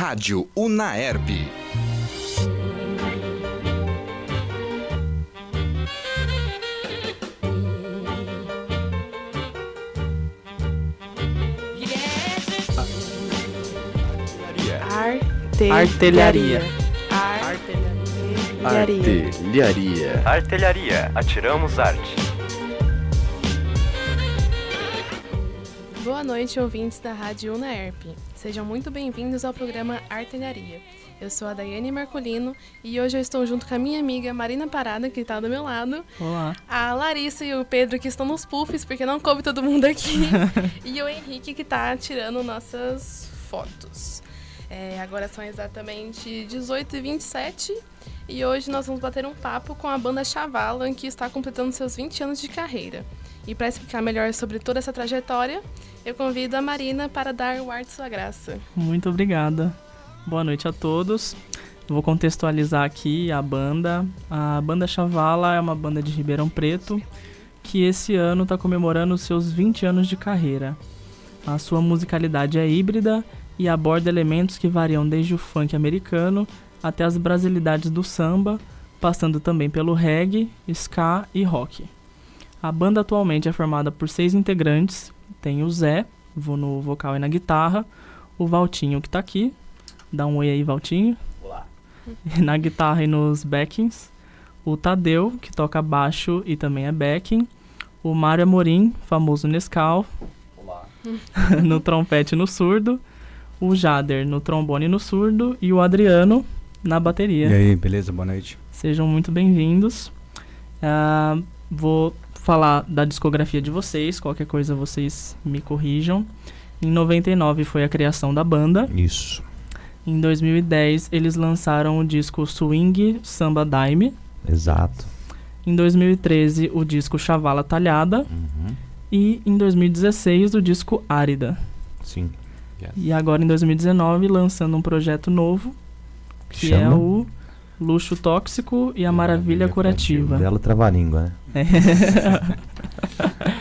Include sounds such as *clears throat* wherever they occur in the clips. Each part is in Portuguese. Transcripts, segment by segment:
Rádio Unaerp. Artelharia. Artelharia. Artelharia. Artelharia, atiramos arte. Boa noite, ouvintes da Rádio Unaerp. Sejam muito bem-vindos ao programa Artelharia. Eu sou a Daiane Marcolino e hoje eu estou junto com a minha amiga Marina Parada, que está do meu lado. Olá. A Larissa e o Pedro, que estão nos puffs, porque não coube todo mundo aqui. *laughs* e o Henrique, que está tirando nossas fotos. É, agora são exatamente 18 e 27 e hoje nós vamos bater um papo com a banda Chavalan, que está completando seus 20 anos de carreira. E para explicar melhor sobre toda essa trajetória, eu convido a Marina para dar o ar de sua graça. Muito obrigada. Boa noite a todos. Vou contextualizar aqui a banda. A banda Chavala é uma banda de Ribeirão Preto que esse ano está comemorando seus 20 anos de carreira. A sua musicalidade é híbrida e aborda elementos que variam desde o funk americano até as brasilidades do samba, passando também pelo reggae, ska e rock. A banda atualmente é formada por seis integrantes. Tem o Zé, no vocal e na guitarra, o Valtinho que tá aqui. Dá um oi aí, Valtinho. Olá. *laughs* na guitarra e nos backings. O Tadeu, que toca baixo e também é backing. O Mário Amorim, famoso Nescau. Olá. *laughs* no trompete e no surdo o Jader no trombone e no surdo e o Adriano na bateria. E aí, beleza? Boa noite. Sejam muito bem-vindos. Uh, vou falar da discografia de vocês, qualquer coisa vocês me corrijam. Em 99 foi a criação da banda. Isso. Em 2010 eles lançaram o disco Swing Samba Daime. Exato. Em 2013 o disco Chavala Talhada. Uhum. E em 2016 o disco Árida. Sim. Yes. E agora em 2019 lançando um projeto novo que Chama? é o Luxo Tóxico e a Maravilha, Maravilha Curativa. Belo trava-língua, né? É. *laughs*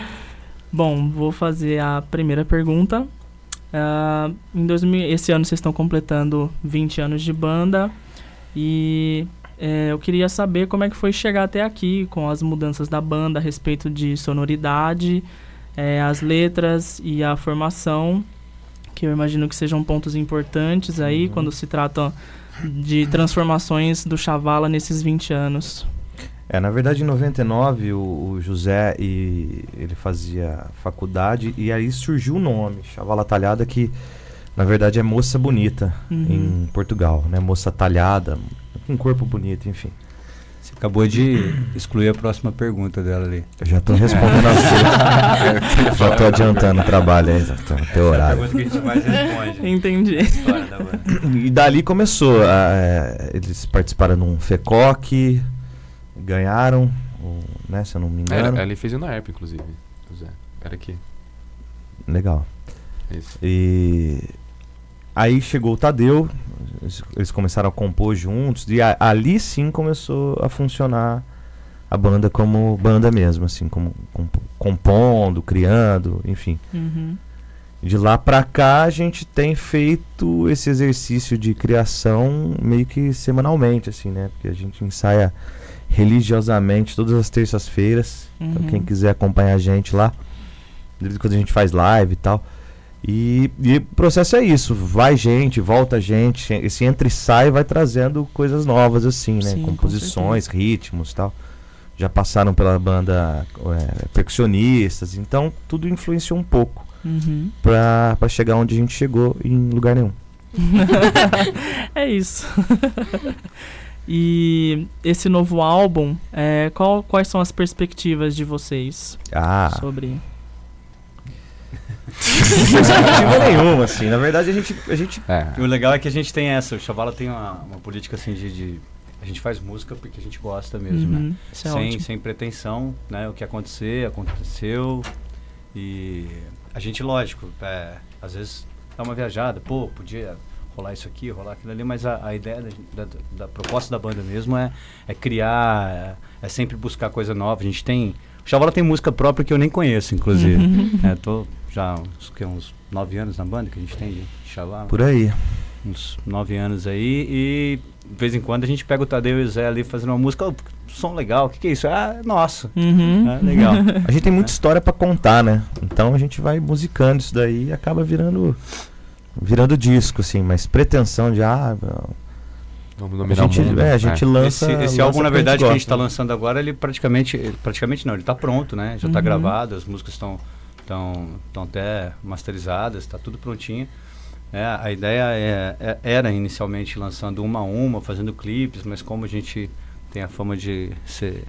Bom, vou fazer a primeira pergunta. Uh, em 2000, esse ano vocês estão completando 20 anos de banda e é, eu queria saber como é que foi chegar até aqui com as mudanças da banda a respeito de sonoridade, é, as letras e a formação que eu imagino que sejam pontos importantes aí uhum. quando se trata de transformações do Chavala nesses 20 anos. É, na verdade, em 99, o, o José e ele fazia faculdade e aí surgiu o nome, Chavala Talhada, que na verdade é moça bonita uhum. em Portugal, né? Moça talhada, com corpo bonito, enfim. Acabou de excluir a próxima pergunta dela ali. Eu já estou respondendo a sua. *laughs* já estou adiantando o trabalho aí, até o horário. É a que a gente mais responde. Entendi. E dali começou. A, é, eles participaram num FECOC, ganharam, né, se eu não me engano. Era, ele fez na ERP, inclusive. José. Era aqui. Legal. Isso. E aí chegou o Tadeu, eles começaram a compor juntos e a, ali sim começou a funcionar a banda como banda mesmo, assim, como compondo, criando, enfim. Uhum. De lá pra cá a gente tem feito esse exercício de criação meio que semanalmente, assim, né? Porque a gente ensaia religiosamente todas as terças-feiras. Uhum. Então quem quiser acompanhar a gente lá, quando a gente faz live e tal. E, e, o processo é isso, vai gente, volta gente, esse entra e sai vai trazendo coisas novas assim, né? Sim, Composições, com ritmos tal. Já passaram pela banda é, percussionistas, então tudo influenciou um pouco uhum. pra, pra chegar onde a gente chegou em lugar nenhum. *laughs* é isso. *laughs* e esse novo álbum, é, qual, quais são as perspectivas de vocês ah. sobre perspectiva *laughs* nenhuma, assim. Na verdade, a gente. A gente... É. O legal é que a gente tem essa. O Chavala tem uma, uma política assim de, de, A gente faz música porque a gente gosta mesmo, uhum. né? É sem, sem pretensão, né? O que acontecer, aconteceu. E a gente, lógico, é, às vezes dá uma viajada, pô, podia rolar isso aqui, rolar aquilo ali, mas a, a ideia da, da, da, proposta da banda mesmo é, é criar, é, é sempre buscar coisa nova. A gente tem. O Chavala tem música própria que eu nem conheço, inclusive. Uhum. É, tô, já uns, que, uns nove anos na banda que a gente tem de Xalá. Por aí. uns nove anos aí e de vez em quando a gente pega o Tadeu e o Zé ali fazendo uma música, "Ô, som legal, o que, que é isso? Ah, é nosso. Uhum. É, legal. *laughs* A gente tem muita história pra contar, né? Então a gente vai musicando isso daí e acaba virando virando disco, assim, mas pretensão de ah, Vamos a dominar gente, o mundo. é, a gente lança esse esse lança álbum, na verdade, que a gente está né? lançando agora, ele praticamente, praticamente não, ele está pronto, né? Já está Uhum. gravado, as músicas estão estão até masterizadas, está tudo prontinho. É, a ideia é- é- era inicialmente lançando uma a uma, fazendo clipes, mas como a gente tem a fama de ser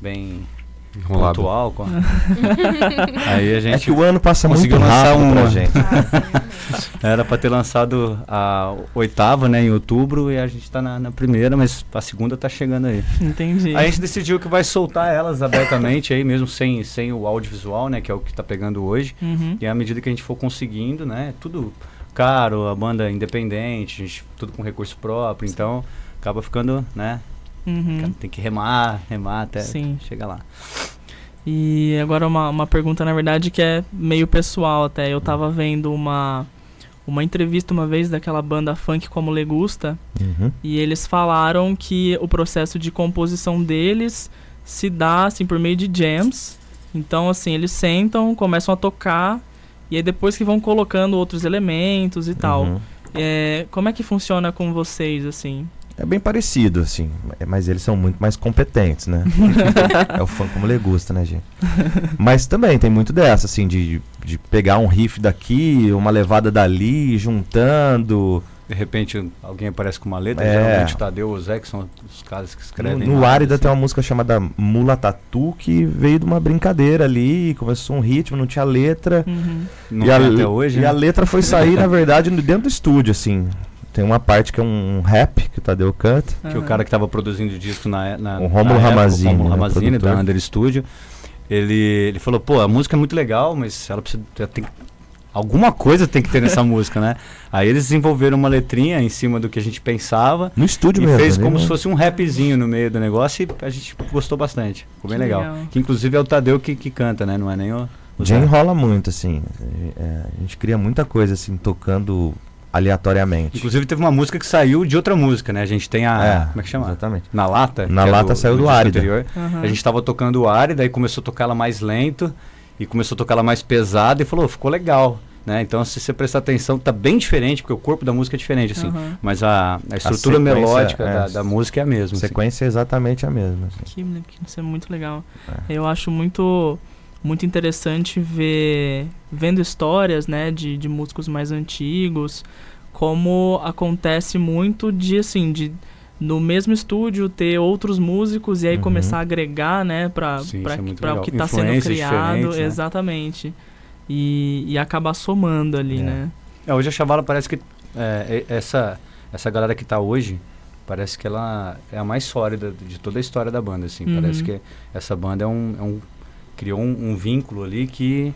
bem Enrolado. pontual, com- *laughs* aí a É gente que o ano passa muito conseguiu lançar rápido pra uma. gente. *laughs* era para ter lançado a oitava, né, em outubro, e a gente está na, na primeira, mas a segunda está chegando aí. Entendi. Aí a gente decidiu que vai soltar elas abertamente aí, mesmo sem, sem o audiovisual, né? Que é o que tá pegando hoje. Uhum. E à medida que a gente for conseguindo, né? Tudo caro, a banda independente, a gente, tudo com recurso próprio, então acaba ficando, né? Uhum. Tem que remar, remar até Sim. chegar lá. E agora uma, uma pergunta, na verdade, que é meio pessoal até. Eu tava vendo uma, uma entrevista uma vez daquela banda funk como Legusta, Uhum. e eles falaram que o processo de composição deles se dá assim por meio de jams. Então, assim, eles sentam, começam a tocar, e aí depois que vão colocando outros elementos e tal. Uhum. É, como é que funciona com vocês, assim? É bem parecido, assim, mas eles são muito mais competentes, né? *laughs* é o fã como ele gusta, né, gente? Mas também tem muito dessa, assim, de, de pegar um riff daqui, uma levada dali, juntando. De repente alguém aparece com uma letra, É. geralmente o Tadeu ou o Zé, que são os caras que No, escrevem. no mais, Árida assim. tem uma música chamada Mula Tatu, que veio de uma brincadeira ali, começou um ritmo, não tinha letra. Uhum. Não e a, até hoje, e né? a letra foi sair, na *laughs* verdade, no- dentro do estúdio, assim. Tem uma parte que é um rap que o Tadeu canta. que o cara que estava produzindo o disco na, na O época, Ramazzini, o Rômulo né, Ramazzini, da. Under Studio, ele, ele falou, pô, a música é muito legal, mas ela precisa já tem alguma coisa tem que ter nessa *laughs* música, né? Aí eles desenvolveram uma letrinha em cima do que a gente pensava No estúdio e mesmo. fez né? como se fosse um rapzinho no meio do negócio e a gente gostou bastante. Ficou bem Que legal. legal. Que inclusive é o Tadeu que, que canta, né? Não é nem o, o enrola muito, assim. É, a gente cria muita coisa, assim, tocando aleatoriamente. Inclusive teve uma música que saiu de outra música, né? A gente tem a. como é que chama? Exatamente. Na lata? Na é Lata saiu do disco Árida. Aham. A gente tava tocando o ar e daí começou a tocar ela mais lento e começou a tocar ela mais pesada e falou, ficou legal. Né? Então, se você prestar atenção, tá bem diferente, porque o corpo da música é diferente, assim. Aham. Mas a, a estrutura sequência, melódica é, da, da música é a mesma. A assim. sequência é exatamente a mesma. assim. Que, que isso é muito legal. É. Eu acho muito muito interessante ver vendo histórias, né, de, de músicos mais antigos, como acontece muito de assim, de no mesmo estúdio ter outros músicos e aí Uhum. começar a agregar, né, para para é o que está sendo criado, né? exatamente. E, e acabar somando ali, É. né? É, hoje a Chavala parece que é, é- essa, essa galera que tá hoje, parece que ela é a mais sólida de toda a história da banda, assim. Uhum. Parece que essa banda é um, é um- criou um, um vínculo ali que,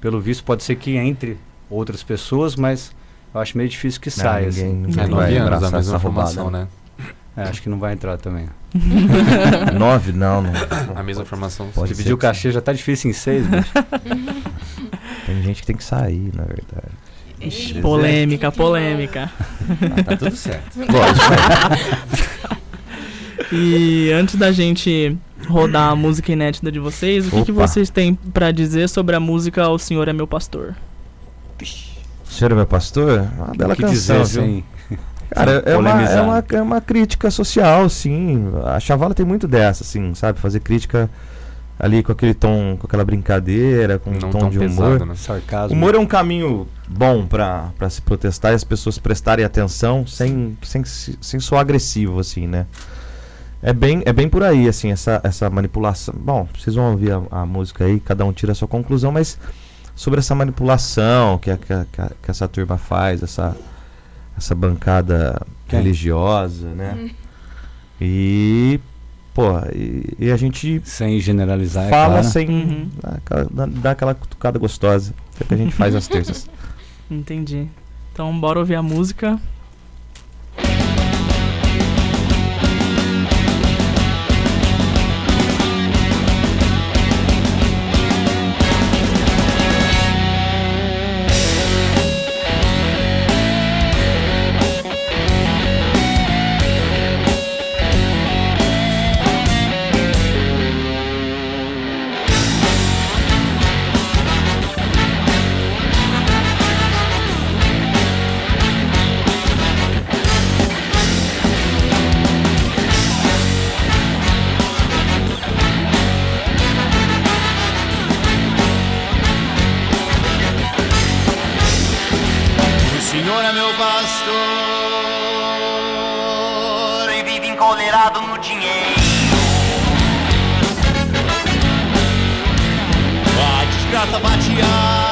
pelo visto, pode ser que entre outras pessoas, mas eu acho meio difícil que saia, ninguém- assim. ninguém É, Vai anos abraçar da mesma formação, né? É, acho que não vai entrar também. *laughs* Nove, não, não. A mesma formação. Pode Dividir o cachê já tá difícil em seis, bicho. Tem gente que tem que sair, na verdade. Ixi, polêmica, polêmica. Ah, tá tudo certo. *laughs* E antes da gente rodar a música inédita de vocês, o que, que vocês têm pra dizer sobre a música O Senhor é Meu Pastor? O senhor é meu pastor? Uma bela que canção, dizer viu? sem... *laughs* Cara, é uma, é, uma, é uma crítica social, sim. A Chavala tem muito dessa, assim, sabe? Fazer crítica ali com aquele tom, com aquela brincadeira, com um tom de humor. pesado, né? sarcasmo. Humor é um caminho bom pra pra se protestar e as pessoas prestarem atenção sem, sem, se- sem soar agressivo, assim, né? É bem, é bem por aí, assim, essa, essa manipulação. Bom, vocês vão ouvir a, a música aí, cada um tira a sua conclusão, mas sobre essa manipulação que, a- que, a- que, essa turma faz, essa, essa bancada Quem? religiosa, né? E, pô, e, e a gente Sem generalizar, é fala claro. sem Uhum. dar, aquela, dar- dar aquela cutucada gostosa, que é o que a gente faz às terças. *laughs* Entendi. Então, bora ouvir a música. Senhor é meu pastor e vive encolerado no dinheiro. A desgraça batear.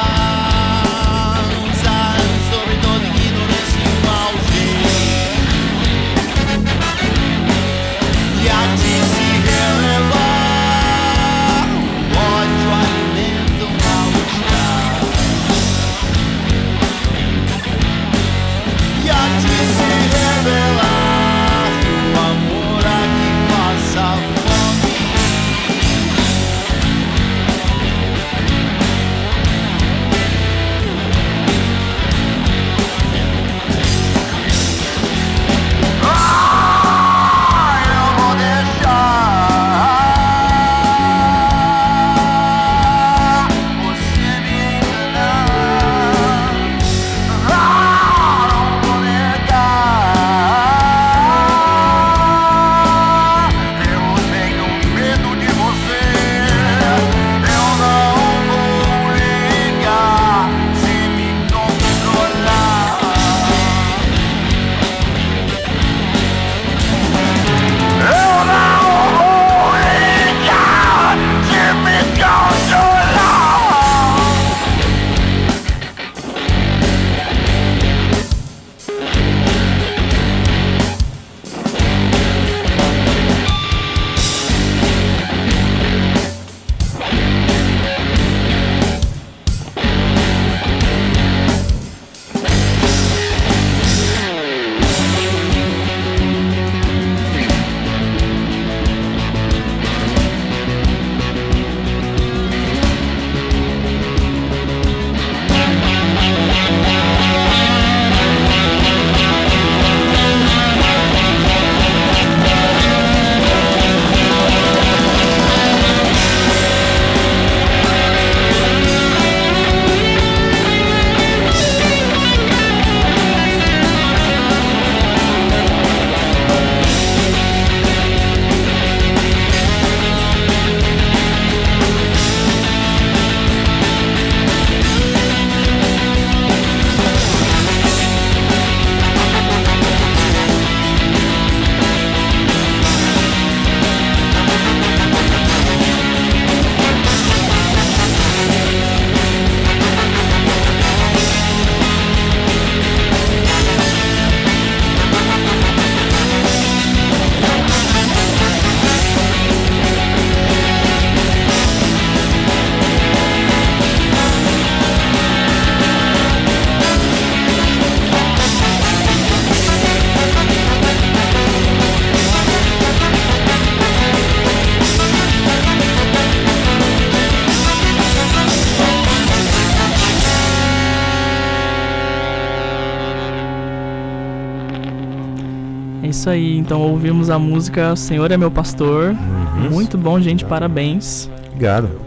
Isso aí, então ouvimos a música Senhor é Meu Pastor. Uhum. Muito bom, gente, parabéns. Obrigado.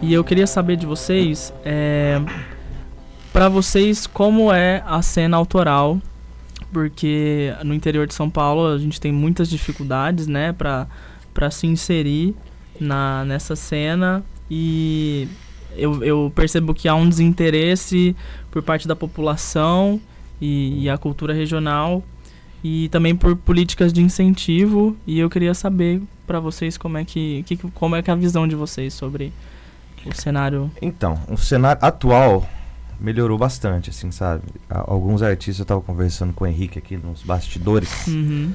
E eu queria saber de vocês, é, para vocês, como é a cena autoral, porque no interior de São Paulo a gente tem muitas dificuldades, né, para para se inserir na nessa cena e eu, eu percebo que há um desinteresse por parte da população e, e a cultura regional e também por políticas de incentivo e eu queria saber para vocês como é que, que como é que é a visão de vocês sobre o cenário Então, o cenário atual melhorou bastante, assim, sabe? Alguns artistas, eu tava conversando com o Henrique aqui nos bastidores, Uhum.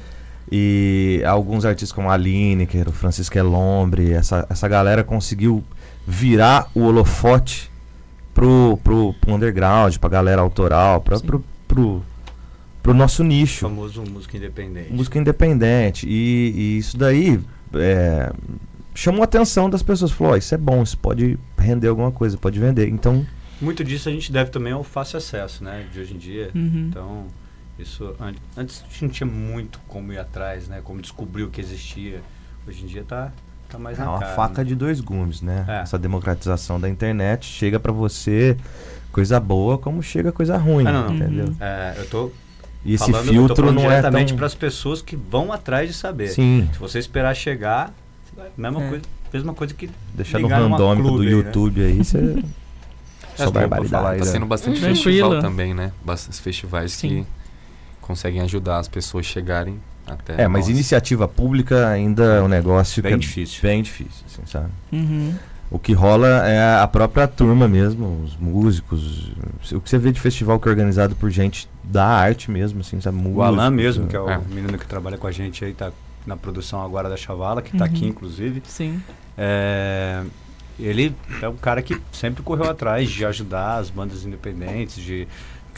e alguns artistas como a Lineker, o Francisco Elombre, essa, essa galera conseguiu virar o holofote pro, pro, pro underground, pra galera autoral, pra, Sim. pro, pro, pro nosso nicho. famoso música independente. música independente. E, e isso daí é, chamou a atenção das pessoas. Falou, ó, isso é bom, isso pode render alguma coisa, pode vender. Então, Muito disso a gente deve também ao fácil acesso, né? De hoje em dia. Uhum. Então, isso an- antes a gente não tinha muito como ir atrás, né? Como descobrir o que existia. Hoje em dia tá, tá mais é na uma cara. faca né? de dois gumes, né? É. Essa democratização da internet chega pra você coisa boa como chega coisa ruim, Ah, não, não. entendeu? É, eu tô E esse falando, filtro não é diretamente tão... para as pessoas que vão atrás de saber. Sim, Se você esperar chegar, mesma É. coisa, mesma coisa que deixar no randômico do né? YouTube aí, você... *laughs* É, Só pra barbaridade. falar, tá né? sendo bastante Tranquilo. festival também, né? Bastante festivais Sim. que conseguem ajudar as pessoas a chegarem Até, É, mas nossa. iniciativa pública ainda é um negócio Bem que é difícil. bem difícil, assim, sabe? Uhum. O que rola é a própria turma mesmo, os músicos. O que você vê de festival que é organizado por gente da arte mesmo, assim, sabe? O Alan mesmo, né? que é o É. menino que trabalha com a gente aí, tá na produção agora da Chavala, que tá Uhum. aqui inclusive. Sim. É, ele é um cara que sempre correu atrás de ajudar as bandas independentes, de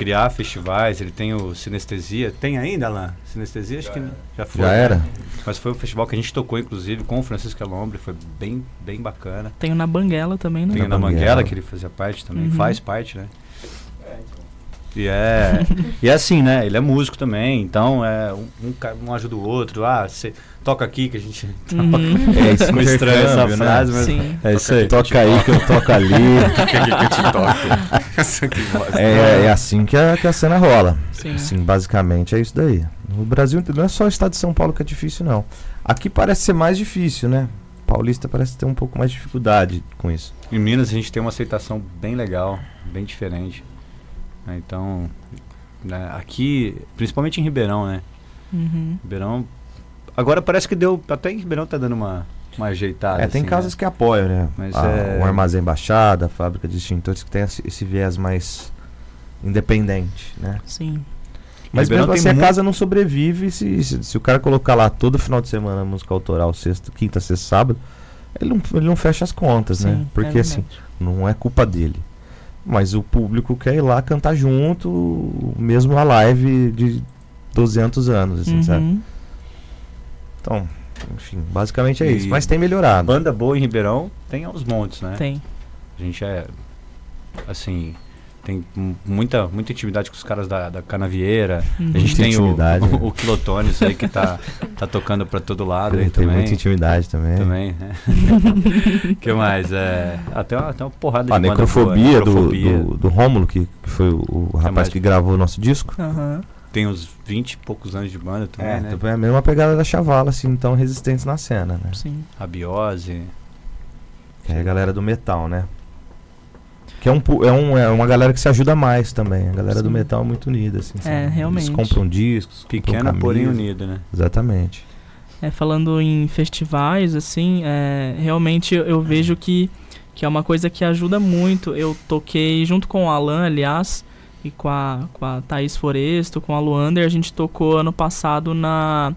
criar festivais. Ele tem o Sinestesia. Tem ainda, Alan? Sinestesia? Acho que já foi. Já né? era? Mas foi um festival que a gente tocou, inclusive, com o Francisco Elombre. Foi bem, bem bacana. Tenho na Banguela também, né? Tem o Na Banguela. que ele fazia parte também, Uhum. faz parte, né? E é, *laughs* e é assim, né? Ele é músico também, então é um, um, um ajuda o outro. Ah, você toca aqui que a gente Uhum. É esse ficou estranho essa né? frase, mas Sim. é isso aí. Toca aí que eu toco ali. *laughs* que que eu te toco? *laughs* Aqui. É, é assim que a, que a cena rola. Sim. Assim, basicamente é isso daí. No Brasil não é só o estado de São Paulo que é difícil, não. Aqui parece ser mais difícil, né? Paulista parece ter um pouco mais de dificuldade com isso. Em Minas a gente tem uma aceitação bem legal, bem diferente. né? Então, né, aqui, principalmente em Ribeirão, né? Uhum. Ribeirão. Agora parece que deu. Até em Ribeirão tá dando uma, uma ajeitada. é, tem assim, casas né? que apoiam, né? Mas A- é- O armazém Baixada, fábrica de extintores que tem esse, esse viés mais independente, né? Sim. Mas Ribeirão mesmo assim a casa não sobrevive se, se, se o cara colocar lá todo final de semana música autoral, sexta, quinta, sexta, sábado, ele não, ele não fecha as contas, né? Sim, Porque é assim, não é culpa dele. Mas o público quer ir lá cantar junto, mesmo a live de 200 anos, assim, sabe? Uhum. Então, enfim, basicamente é E isso. Mas tem melhorado. Banda boa em Ribeirão tem aos montes, né? Tem. A gente é. Assim. Tem mu- muita, muita intimidade com os caras da, da Canavieira. Uhum. A gente tem o, né? o, o Quilotones aí que tá, *laughs* tá tocando pra todo lado aí Tem também. muita intimidade também. Também, né? *laughs* que mais? É, até, uma, até uma porrada de A banda necrofobia, boa. do, Necrofobia. do, do Rômulo, que, que foi o, o rapaz mais- que gravou o nosso disco. Aham. Tem uns 20 e poucos anos de banda também, É, né? também é a mesma pegada da Chavala, assim, tão resistentes na cena, né? Sim. Rabiose. Que é a galera do metal, né? Que é, um, é, um, é uma galera que se ajuda mais também. A galera do Sim. metal é muito unida, assim. sabe? realmente. Eles compram discos. Pequena, porém unida, né? Exatamente. É, falando em festivais, assim, é, realmente eu, eu vejo que, que é uma coisa que ajuda muito. Eu toquei junto com o Alan, aliás, e com a, com a Thaís Foresto, com a Luander, a gente tocou ano passado na.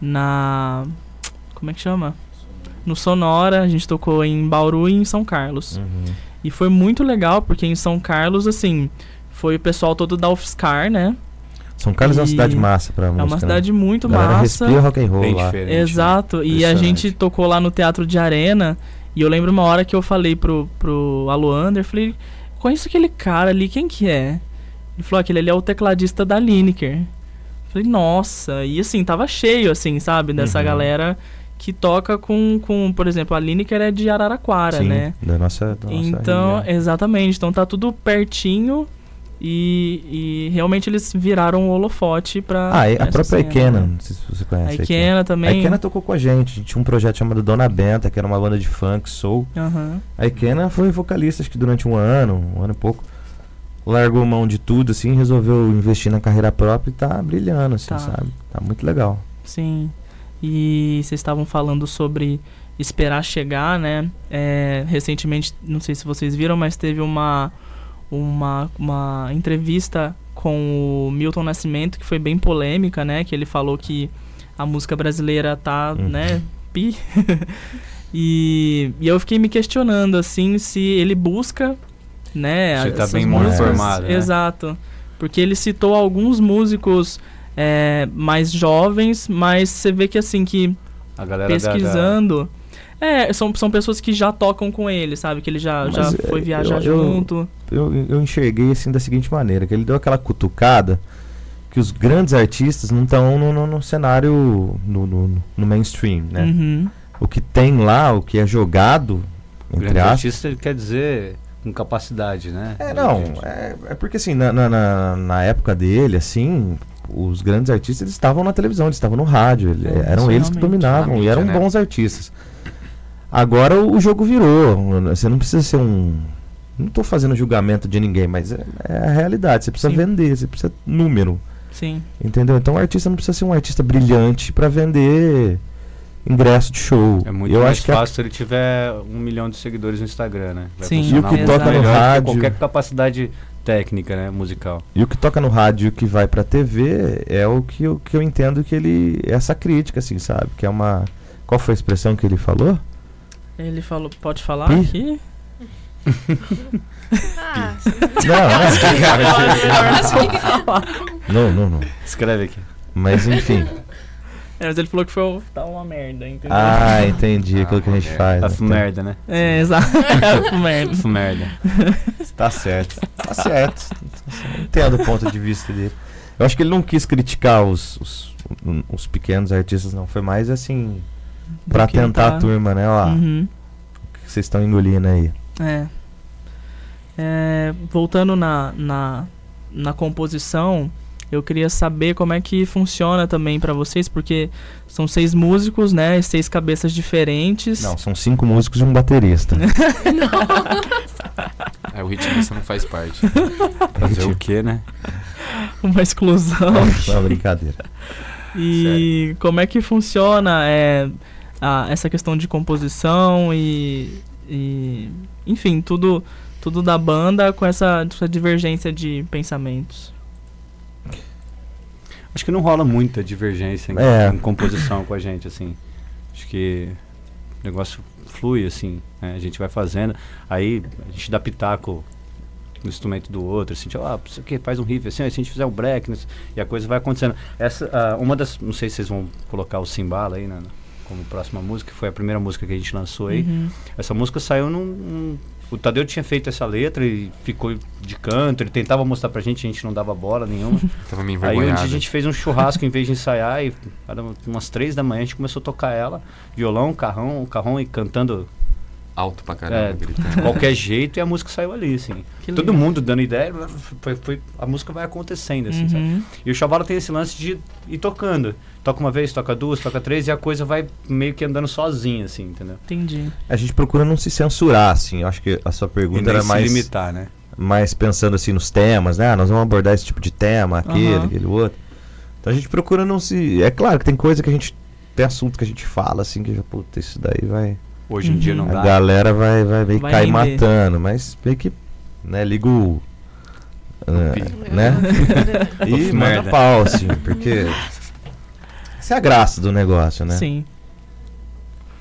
Na. Como é que chama? No Sonora, a gente tocou em Bauru e em São Carlos. Uhum. E foi muito legal, porque em São Carlos, assim, foi o pessoal todo da UFSCar, né? São Carlos é uma E cidade massa pra música. é uma né? cidade muito A galera massa. respira rock and roll Bem lá. diferente. né? Exato, e a gente tocou lá no Teatro de Arena. E eu lembro uma hora que eu falei pro, pro Aluander, falei, conheço aquele cara ali, quem que é? Ele falou, aquele ali é o tecladista da Lineker. Falei, nossa, e assim, tava cheio, assim, sabe, dessa Uhum. galera que toca com, com, por exemplo, a Lineker é de Araraquara, Sim, né? Da nossa, da nossa Então, região. exatamente, então tá tudo pertinho e, e realmente eles viraram o holofote pra. Ah, a própria Ikena, né? não sei se você A conhece. Ikena A também. Ikena tocou com a gente. A tinha um projeto chamado Dona Benta, que era uma banda de funk, soul. Aham. A Ikena foi vocalista, acho que durante um ano, um ano e pouco. Largou mão de tudo, assim, resolveu investir na carreira própria e tá brilhando, assim, Tá. sabe? Tá muito legal. Sim. E vocês estavam falando sobre esperar chegar, né? É, recentemente, não sei se vocês viram, mas teve uma, uma, uma entrevista com o Milton Nascimento que foi bem polêmica, né? Que ele falou que a música brasileira tá, Uhum. né? Pi. *laughs* e, e eu fiquei me questionando, assim, se ele busca, né? Você tá bem mal informado, né? Exato. Porque ele citou alguns músicos é, mais jovens, mas você vê que assim, que galera da- da, pesquisando. É, são, são pessoas que já tocam com ele, sabe? Que ele já, já Mas, foi é, viajar eu- junto. Eu, eu enxerguei, assim, da seguinte maneira, que ele deu aquela cutucada que os grandes artistas não estão no, no- no cenário, no, no- no mainstream, né? Uhum. O que tem lá, o que é jogado, entre Grande aspas, artista ele quer dizer com capacidade, né? É, não, é, é porque assim, na, na, na- na época dele, assim, os grandes artistas eles estavam na televisão, eles estavam no rádio, ele- É, eram eles que dominavam Na e eram mídia, né? bons artistas. Agora o, o jogo virou, você não precisa ser um. Não tô fazendo julgamento de ninguém, mas é, é a realidade, você precisa Sim. vender, você precisa número. Sim. Entendeu? Então o artista não precisa ser um artista brilhante pra vender ingresso de show. É muito eu mais acho que a- fácil se ele tiver um milhão de seguidores no Instagram, né? Vai Sim. E o que muito toca no rádio- Qualquer capacidade técnica, né? Musical. E o que toca no rádio e o que vai pra TV é o que eu, que eu entendo que ele. Essa crítica, assim, sabe? Que é uma. Qual foi a expressão que ele falou? Ele falou, pode falar Pi? aqui? Ah, Não, *laughs* não, não, não. Escreve aqui. Mas enfim. É, mas ele falou que foi tá uma merda, entendeu? Ah, entendi aquilo que a gente Ah, faz. Tá né? merda, né? É, exato. *laughs* merda. merda. Tá certo. Tá certo. Entendo o ponto de vista dele. Eu acho que ele não quis criticar os, os, os pequenos artistas, não. Foi mais assim. Pra Do que tentar tá- a turma, né? Ó, Uhum. o que vocês estão engolindo aí? É. É, voltando na, na, na composição, eu queria saber como é que funciona também pra vocês, porque são seis músicos, né? Seis cabeças diferentes. Não, são cinco músicos e um baterista. *laughs* É, o ritmista não faz parte. *laughs* Fazer o quê, né? *laughs* Uma exclusão. Não, brincadeira. E como é que funciona é, a- essa questão de composição e, e, enfim, tudo, tudo da banda com essa, essa divergência de pensamentos. Acho que não rola muita divergência em, É. em composição com a gente, assim. Acho que o negócio flui, assim. né? A gente vai fazendo, aí a gente dá pitaco no instrumento do outro, assim, tipo, ah, aqui faz um riff assim, ó, se a gente fizer um break, né, e a coisa vai acontecendo. Essa, ah, uma das, não sei se vocês vão colocar o Simbala aí, né, como próxima música, que foi a primeira música que a gente lançou aí. Uhum. Essa música saiu num, num- O Tadeu tinha feito essa letra e ficou de canto, ele tentava mostrar pra gente, a gente não dava bola nenhuma. *laughs* Tava meio Aí um dia a gente fez um churrasco em vez de ensaiar e era umas três da manhã a gente começou a tocar ela, violão, carrão, carrão e cantando Alto pra caramba, É, de gritando. *laughs* qualquer jeito e a música saiu ali, assim. Que Todo legal. mundo dando ideia, foi, foi- a música vai acontecendo, assim, sabe? Uhum. E o Chavala tem esse lance de ir tocando. Toca uma vez, toca duas, toca três e a coisa vai meio que andando sozinha, assim, entendeu? Entendi. A gente procura não se censurar, assim. Eu acho que a sua pergunta era se mais, limitar, né? mais pensando assim nos temas, né? Ah, nós vamos abordar esse tipo de tema, aquele, Aham. aquele outro. Então a gente procura não se. É claro que tem coisa que a gente. Tem assunto que a gente fala, assim, que já, puta, isso daí vai. Hoje em dia Uhum. não A dá. galera vai, vai que Vai cair matando, mas meio que. Né, liga o. ah, né? *laughs* E Uf, manda pau, assim, porque. *laughs* Essa é a graça do negócio, né? Sim.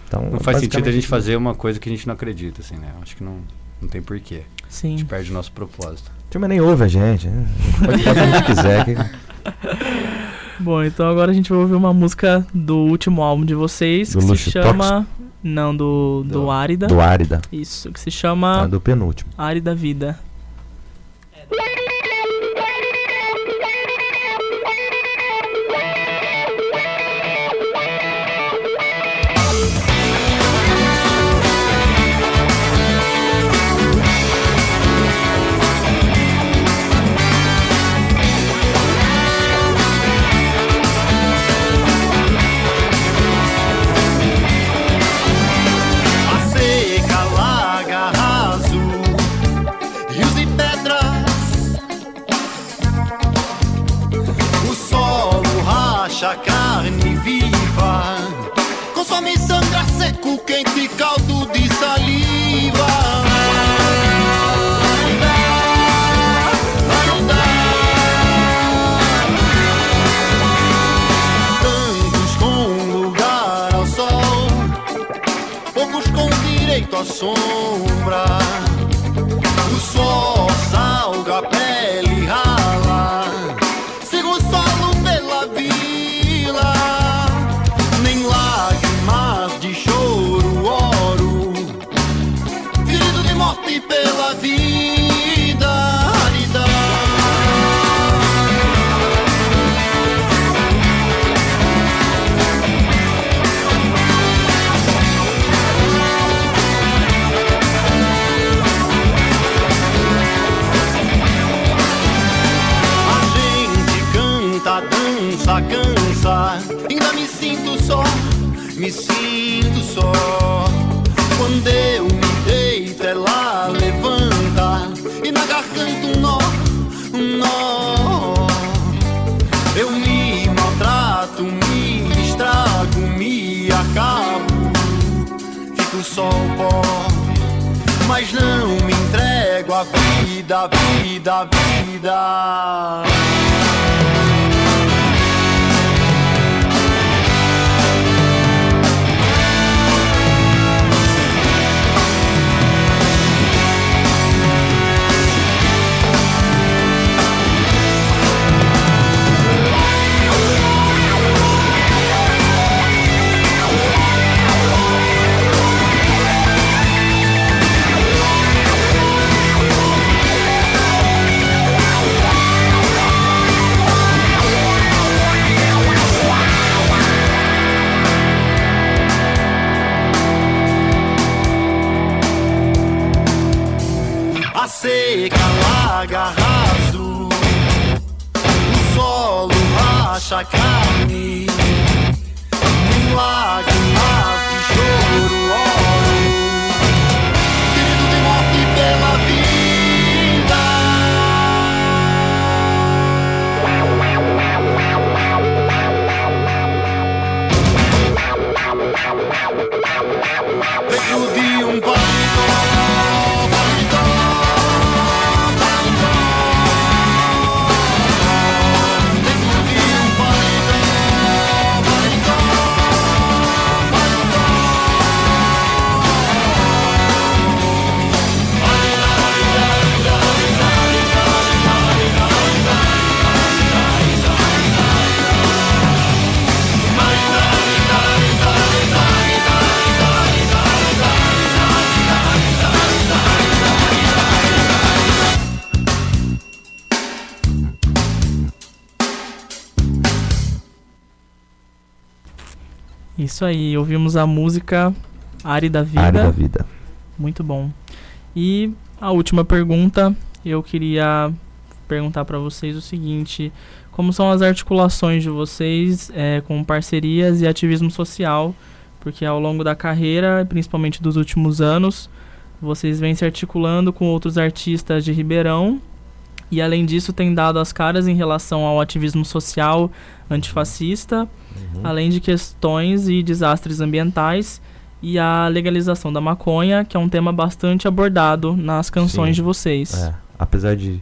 Então, Não faz sentido a gente fazer uma coisa que a gente não acredita, assim, né? Acho que não, não tem porquê. A Sim. gente perde o nosso propósito. A turma nem ouve a gente. né? Pode fazer o que a gente quiser. que- *laughs* Bom, então agora a gente vai ouvir uma música do último álbum de vocês Do que Luxo se chama. Não, do, do Do- Árida. Do Árida. Isso, que se Ah, chama do penúltimo. Árida Vida. A seco, quente caldo de saliva. Direito à sombra. Vida, vida. Isso aí, ouvimos a música Ari da Vida. Área da vida. Muito bom. E a última pergunta, eu queria perguntar para vocês o seguinte: como são as articulações de vocês eh, com parcerias e ativismo social? Porque ao longo da carreira, principalmente dos últimos anos, vocês vêm se articulando com outros artistas de Ribeirão e além disso têm dado as caras em relação ao ativismo social antifascista, Uhum. além de questões e desastres ambientais e a legalização da maconha, que é um tema bastante abordado nas canções Sim. de vocês. É, apesar de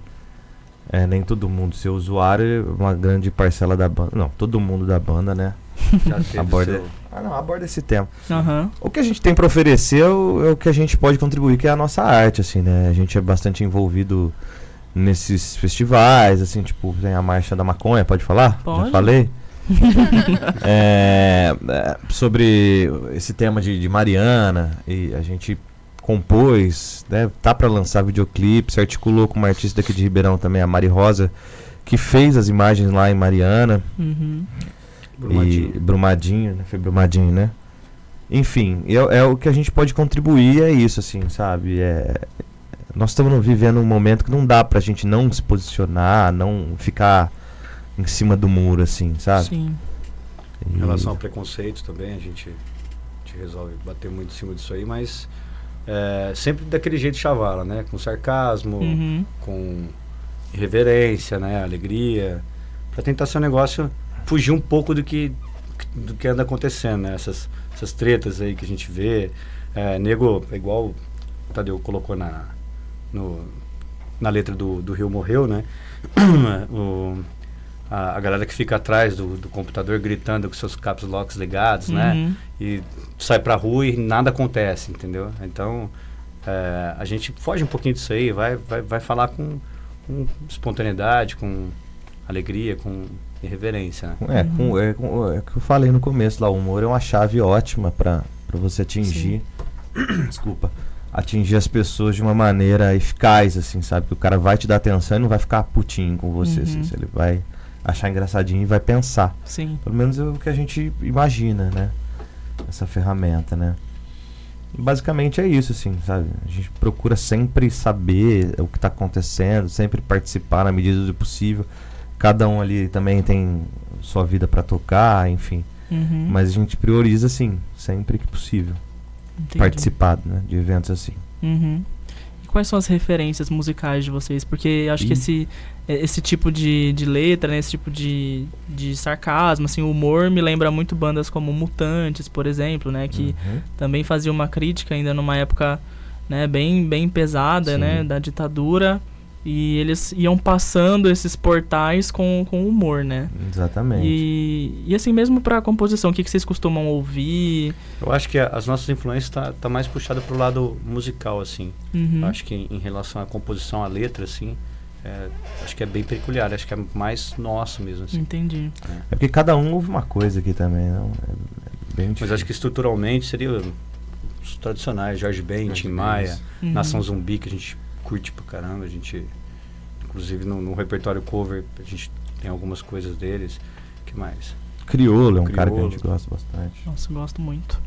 é, nem todo mundo ser usuário, uma grande parcela da banda. Não, todo mundo da banda, né? *laughs* Aborda, seu- ah, não, aborda esse tema. Aham. O que a gente tem pra oferecer é o, é o que a gente pode contribuir, que é a nossa arte, assim, né? A gente é bastante envolvido nesses festivais, assim, tipo, tem a Marcha da Maconha, pode falar? Pode. Já falei? *laughs* É, é, sobre esse tema de, de Mariana, e a gente compôs, né? Tá pra lançar videoclipe, se articulou com uma artista aqui de Ribeirão também, a Mari Rosa, que fez as imagens lá em Mariana. Uhum. Brumadinho. E Brumadinho, né? Foi Brumadinho, né? Enfim, é, é o que a gente pode contribuir, é isso, assim, sabe? É, nós estamos vivendo um momento que não dá pra gente não se posicionar, não ficar em cima do muro, assim, sabe? Sim. E- Em relação ao preconceito também, a gente, a gente resolve bater muito em cima disso aí, mas é, sempre daquele jeito chavala, né? Com sarcasmo, Uhum. com irreverência, né? Alegria, para tentar ser um negócio fugir um pouco do que do que anda acontecendo, né? Essas, essas tretas aí que a gente vê, é, nego, é igual o Tadeu colocou na no, na letra do, do Rio Morreu, né? *clears throat* o, a, a galera que fica atrás do, do computador gritando com seus caps locks ligados, né? Uhum. e sai pra rua e nada acontece, entendeu? Então, é, a gente foge um pouquinho disso aí, vai, vai, vai falar com, com espontaneidade, com alegria, com irreverência. né? É, com, é, com- é o que eu falei no começo lá, o humor é uma chave ótima pra você atingir. *clears throat* Desculpa. Atingir as pessoas de uma maneira eficaz, assim, sabe? Que o cara vai te dar atenção e não vai ficar putinho com você, Uhum. assim. Ele vai achar engraçadinho e vai pensar. Sim. Pelo menos é o que a gente imagina, né? Essa ferramenta, né? Basicamente é isso, assim, sabe? A gente procura sempre saber o que está acontecendo, sempre participar na medida do possível. Cada um ali também tem sua vida para tocar, enfim. Uhum. Mas a gente prioriza, assim, sempre que possível, Entendi. participar né, de eventos assim. Uhum. E quais são as referências musicais de vocês? Porque acho que Ih. esse é, esse tipo de, de letra, né, esse tipo de, de sarcasmo, assim, o humor me lembra muito bandas como Mutantes, por exemplo, né, que Uhum. também fazia uma crítica ainda numa época né, bem, bem pesada Sim. né, da ditadura e eles iam passando esses portais com, com humor, né? Exatamente. E, e assim mesmo para composição, o que, que vocês costumam ouvir? Eu acho que a- as nossas influências tá, tá mais puxada pro lado musical, assim. Uhum. Eu Acho que em, em relação à composição, à letra, assim, é, acho que é bem peculiar. Acho que é mais nosso mesmo, assim. Entendi. É porque cada um ouve uma coisa aqui também, não? É, é bem Mas acho que estruturalmente seria os tradicionais, Jorge Ben, Tim Maia. Uhum. Nação Zumbi, que a gente curte pra caramba. A gente, inclusive no, no repertório cover, a gente tem algumas coisas deles. que mais? Criolo é um cara que a Criolo. gente gosta bastante. Nossa, gosto muito.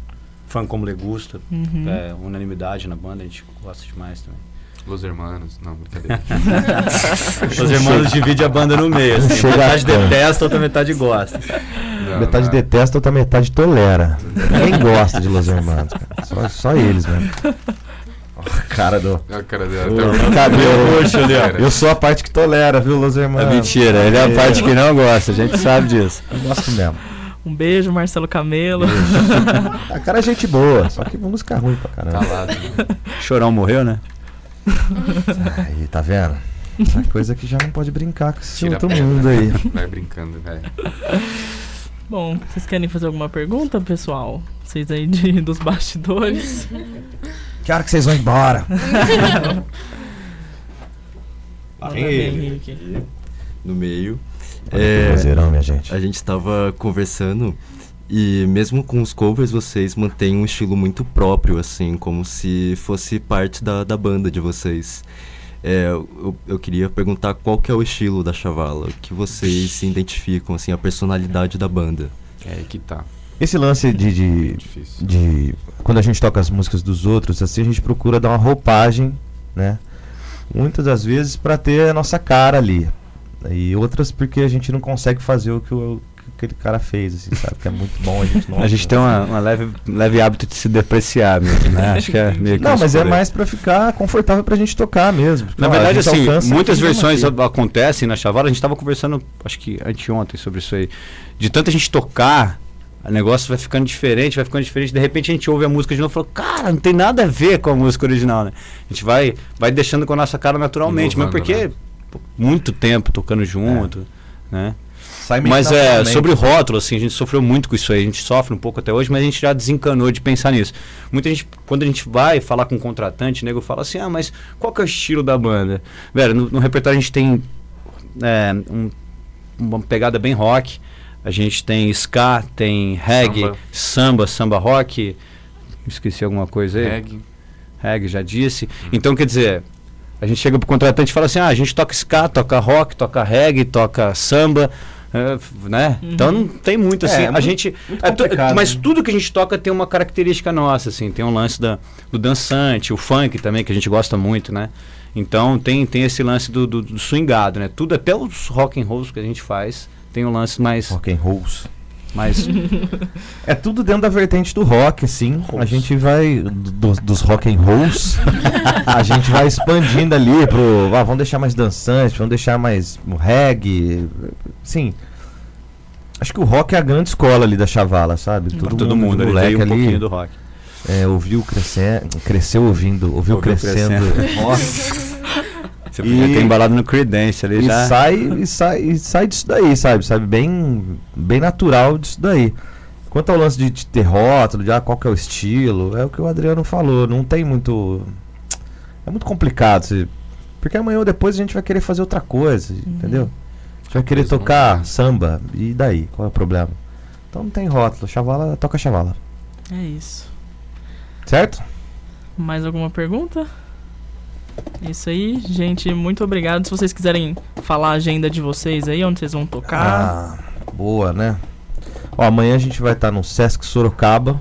Fã como Legusta, Uhum. é, unanimidade na banda, a gente gosta demais também. Los Hermanos. Não, brincadeira. Os irmãos dividem a banda no meio, assim. Chega metade detesta, outra metade gosta. Não, metade não. detesta, outra metade tolera. Ninguém gosta de Los Hermanos, cara. Só, só eles, mesmo. *laughs* Cara do. A cara dela. cabelo roxo ali, ó. Eu sou a parte que tolera, viu, Los É Hermanos? mentira, ele é a parte que não gosta, a gente sabe disso. Eu gosto mesmo. Um beijo, Marcelo Camelo. *laughs* A cara é gente boa, só que música ruim pra caramba. Calado. né? Chorão morreu, né? *laughs* Aí, tá vendo? Essa coisa que já não pode brincar com esse Tira outro mundo aí. Vai brincando, velho. Bom, vocês querem fazer alguma pergunta, pessoal? Vocês aí de, dos bastidores? Que hora que vocês vão embora? *laughs* Henrique. no meio. É... Prazeirão, minha gente. A gente estava conversando e mesmo com os covers vocês mantêm um estilo muito próprio, assim, como se fosse parte da, da banda de vocês. É, eu, eu queria perguntar qual que é o estilo da Chavala, o que vocês se identificam, assim, a personalidade da banda. É aí que tá. Esse lance de, de, Difícil. de. Quando a gente toca as músicas dos outros, assim, a gente procura dar uma roupagem, né? Muitas das vezes pra ter a nossa cara ali. E outras porque a gente não consegue fazer o que, o, que aquele cara fez, assim, sabe? Que é muito bom, a gente *laughs* não. A gente tem uma, uma leve, leve hábito de se depreciar mesmo, né? Acho que é *laughs* meio que Não, mas é por aí. mais pra ficar confortável pra gente tocar mesmo. Na Ó, a verdade, assim, muitas versões a- acontecem na Chavala. A gente tava conversando, acho que anteontem, sobre isso aí. De tanta gente tocar, o negócio vai ficando diferente, vai ficando diferente. De repente a gente ouve a música de novo e fala, cara, não tem nada a ver com a música original, né? A gente vai, vai deixando com a nossa cara naturalmente, Inovando, porque né? muito tempo tocando junto, né? Sai Mas é, sobre o rótulo, assim, a gente sofreu muito com isso aí, a gente sofre um pouco até hoje, mas a gente já desencanou de pensar nisso. Muita gente, quando a gente vai falar com um contratante, o nego fala assim, ah, mas qual que é o estilo da banda? Velho, no, no repertório a gente tem é, um- uma pegada bem rock, a gente tem ska, tem reggae, Samba. samba, samba rock, esqueci alguma coisa aí? Reggae. reggae, já disse. Então, quer dizer, a gente chega pro contratante e fala assim: ah, a gente toca ska, toca rock, toca reggae, toca samba. é, f- né? Uhum. Então não tem muito assim. É, a muito- gente. muito é mas né? tudo que a gente toca tem uma característica nossa, assim. Tem um lance da, do dançante, o funk também, que a gente gosta muito, né? Então tem, tem esse lance do, do, do swingado, né? Tudo, até os rock and rolls que a gente faz, tem um lance mais. Rock and rolls. mais *laughs* É tudo dentro da vertente do rock, assim. A gente vai. do- dos rock and rolls. *laughs* a gente vai expandindo ali pro. Ah, vamos deixar mais dançante, vamos deixar mais reggae. Sim. Acho que o rock é a grande escola ali da Chavala, sabe? pra todo mundo, ele moleque veio um ali. pouquinho do rock. É, ouviu crescendo, cresceu ouvindo, ouviu, Ouviu crescendo. *laughs* Você E- podia ter embalado no Creedence ali E já. sai, e sai, e sai disso daí, sabe? Sabe? Bem, bem natural disso daí. Quanto ao lance de, de ter rótulo, de ah, qual que é o estilo, é o que o Adriano falou. Não tem muito. É muito complicado. se- porque amanhã ou depois a gente vai querer fazer outra coisa, entendeu? A gente vai querer coisa não tocar vai. samba. E daí? Qual é o problema? Então não tem rótulo. Chavala toca chavala. É isso. Certo? Mais alguma pergunta? Isso aí, gente, muito obrigado. Se vocês quiserem falar a agenda de vocês aí, onde vocês vão tocar. Ah, boa, né? Ó, amanhã a gente vai estar no Sesc Sorocaba.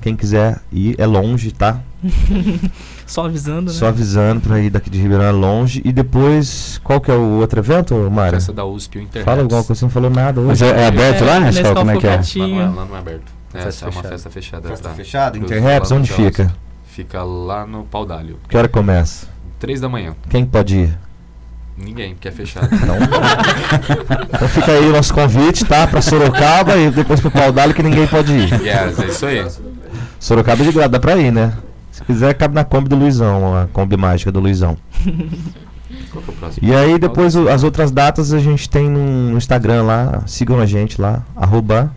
Quem quiser ir, é longe, tá? *laughs* Só avisando, né? Só avisando pra ir daqui de Ribeirão é longe. E depois, qual que é o outro evento, Mário? Festa da USP, o Interraps. Fala alguma coisa, você não falou nada Mas hoje. é, é aberto lá, né? nesse Escola? Como é que é? Lá não, é, lá não é aberto. É, Festa é uma fechada. festa fechada. Festa tá? fechada? Interraps, lá onde fica? Fica lá no Paudalho. Que hora começa? Três da manhã. Quem pode ir? Ninguém, porque é fechado. *laughs* Então fica aí o nosso convite, tá? Pra Sorocaba e depois pro Pau Dali que ninguém pode ir. Yes, é isso aí. Sorocaba é de graça, dá pra ir, né? Se quiser, cabe na Kombi do Luizão, a Kombi mágica do Luizão. É o próximo? E aí depois o- as outras datas a gente tem no, no Instagram lá, sigam a gente lá, arroba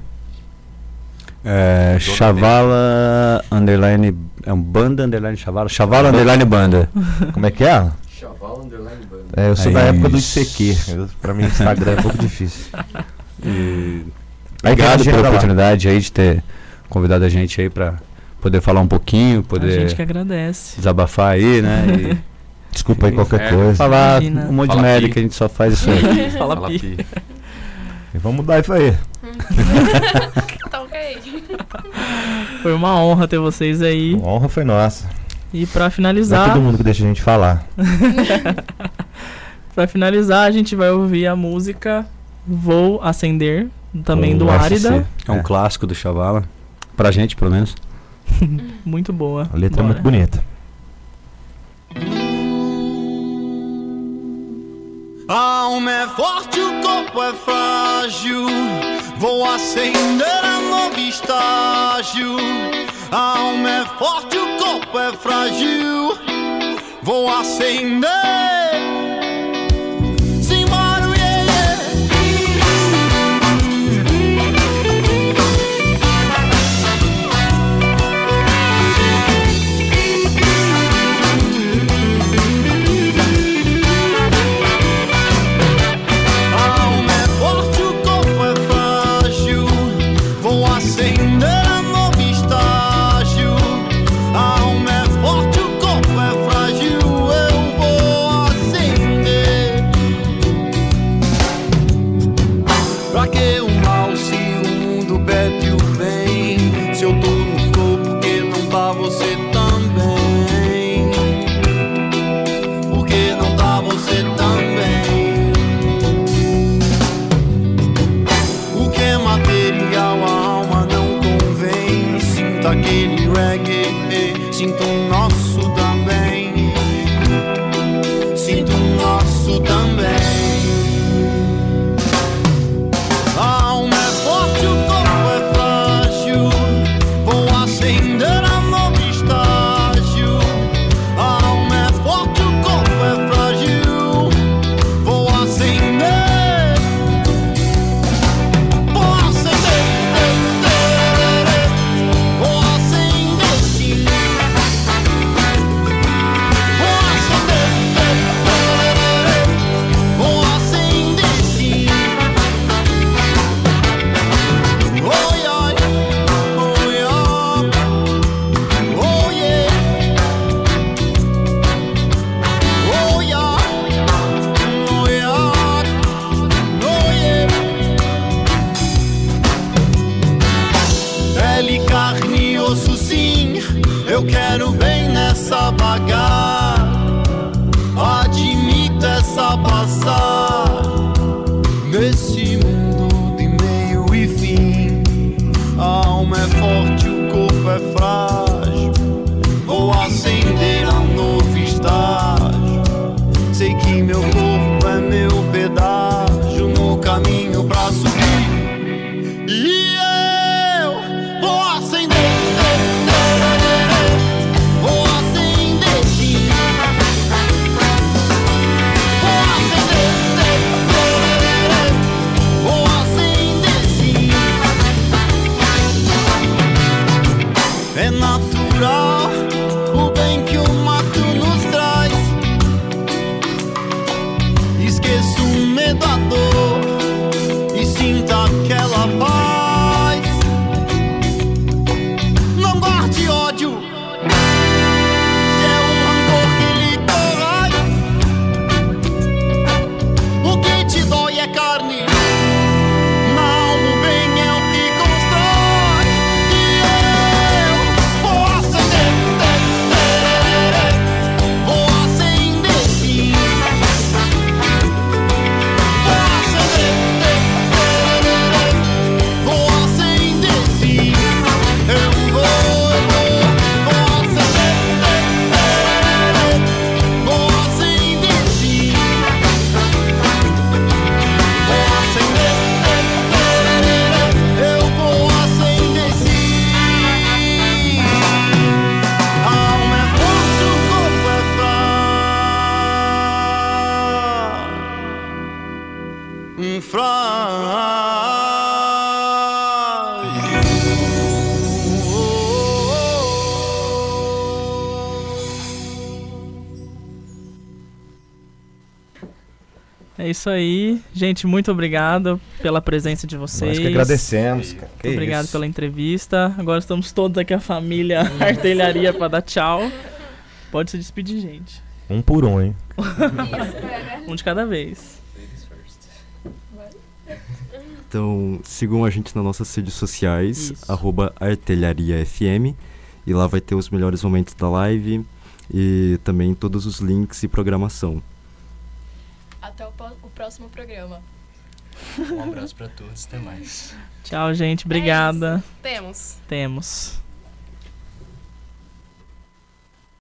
É, Chavala underline. É um banda underline Chavala? Chavala underline banda. Como é que é? Chaval Underline Band. É, eu sou É da época do isso. ICQ. Eu, pra mim, Instagram é um pouco difícil. E obrigado pela agenda lá. oportunidade aí de ter convidado a gente aí pra poder falar um pouquinho, A gente que poder agradece. desabafar aí, né? *laughs* Desculpa aí qualquer É, E coisa. falar Imagina. um monte Fala de merda que a gente só faz isso aí. *laughs* Fala Fala pi. pi. E vamos mudar isso aí. *laughs* Tá *laughs* Foi uma honra ter vocês aí. A honra foi nossa. E pra Não é finalizar, todo mundo que deixa a gente falar. *laughs* pra finalizar, a gente vai ouvir a música Vou Acender, também do Árida. É um clássico do Chavala. Pra gente, pelo menos. *laughs* Muito boa. A letra é Bora. muito bonita. A alma é forte, o corpo é frágil. Vou acender a novo estágio. A alma é forte, o corpo é frágil. Vou acender. Isso aí. Gente, muito obrigado pela presença de vocês. Nós que agradecemos, cara. Que Muito obrigado isso. pela entrevista. Agora estamos todos aqui, a família Artelharia, para dar tchau. Pode se despedir, gente. Um por um, hein? Um de cada vez. Então, sigam a gente nas nossas redes sociais, Isso. arroba artelhariafm, e lá vai ter os melhores momentos da live e também todos os links e programação. Até o, o próximo programa. Um abraço pra todos, até mais. Tchau, gente. Obrigada. Temos. Temos.